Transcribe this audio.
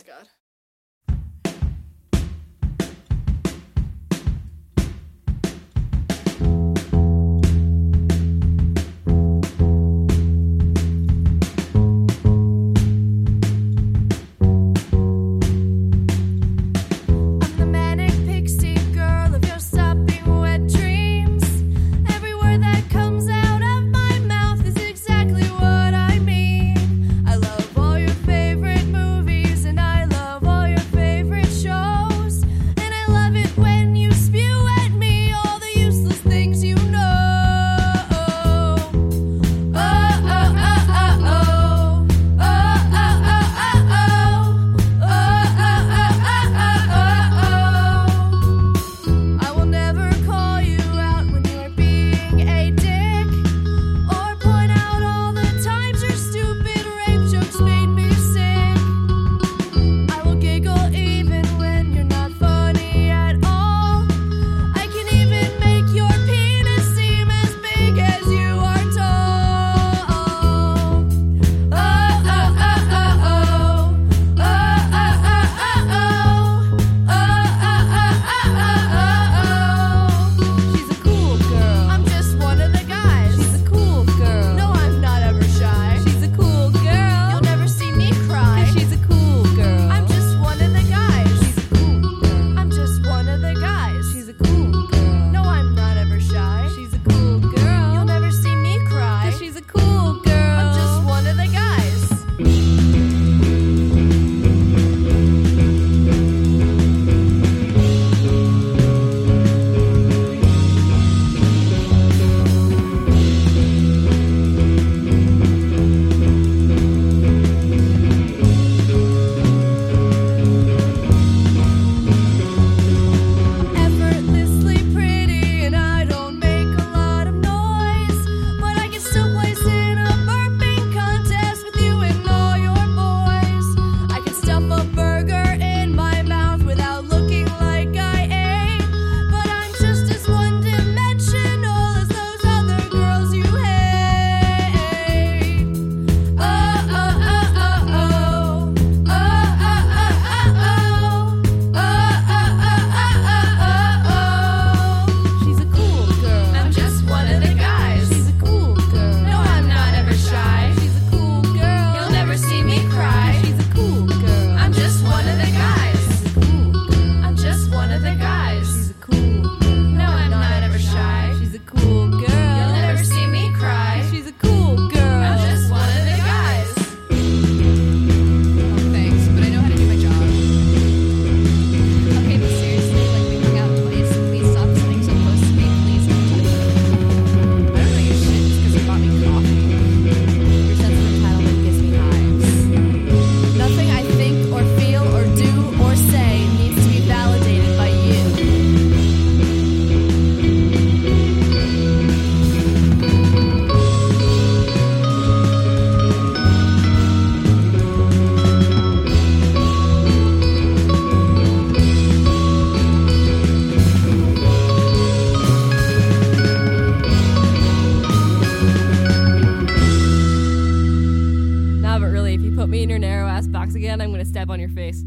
my god. But really. If you put me in your narrow ass box again, I'm going to step on your face.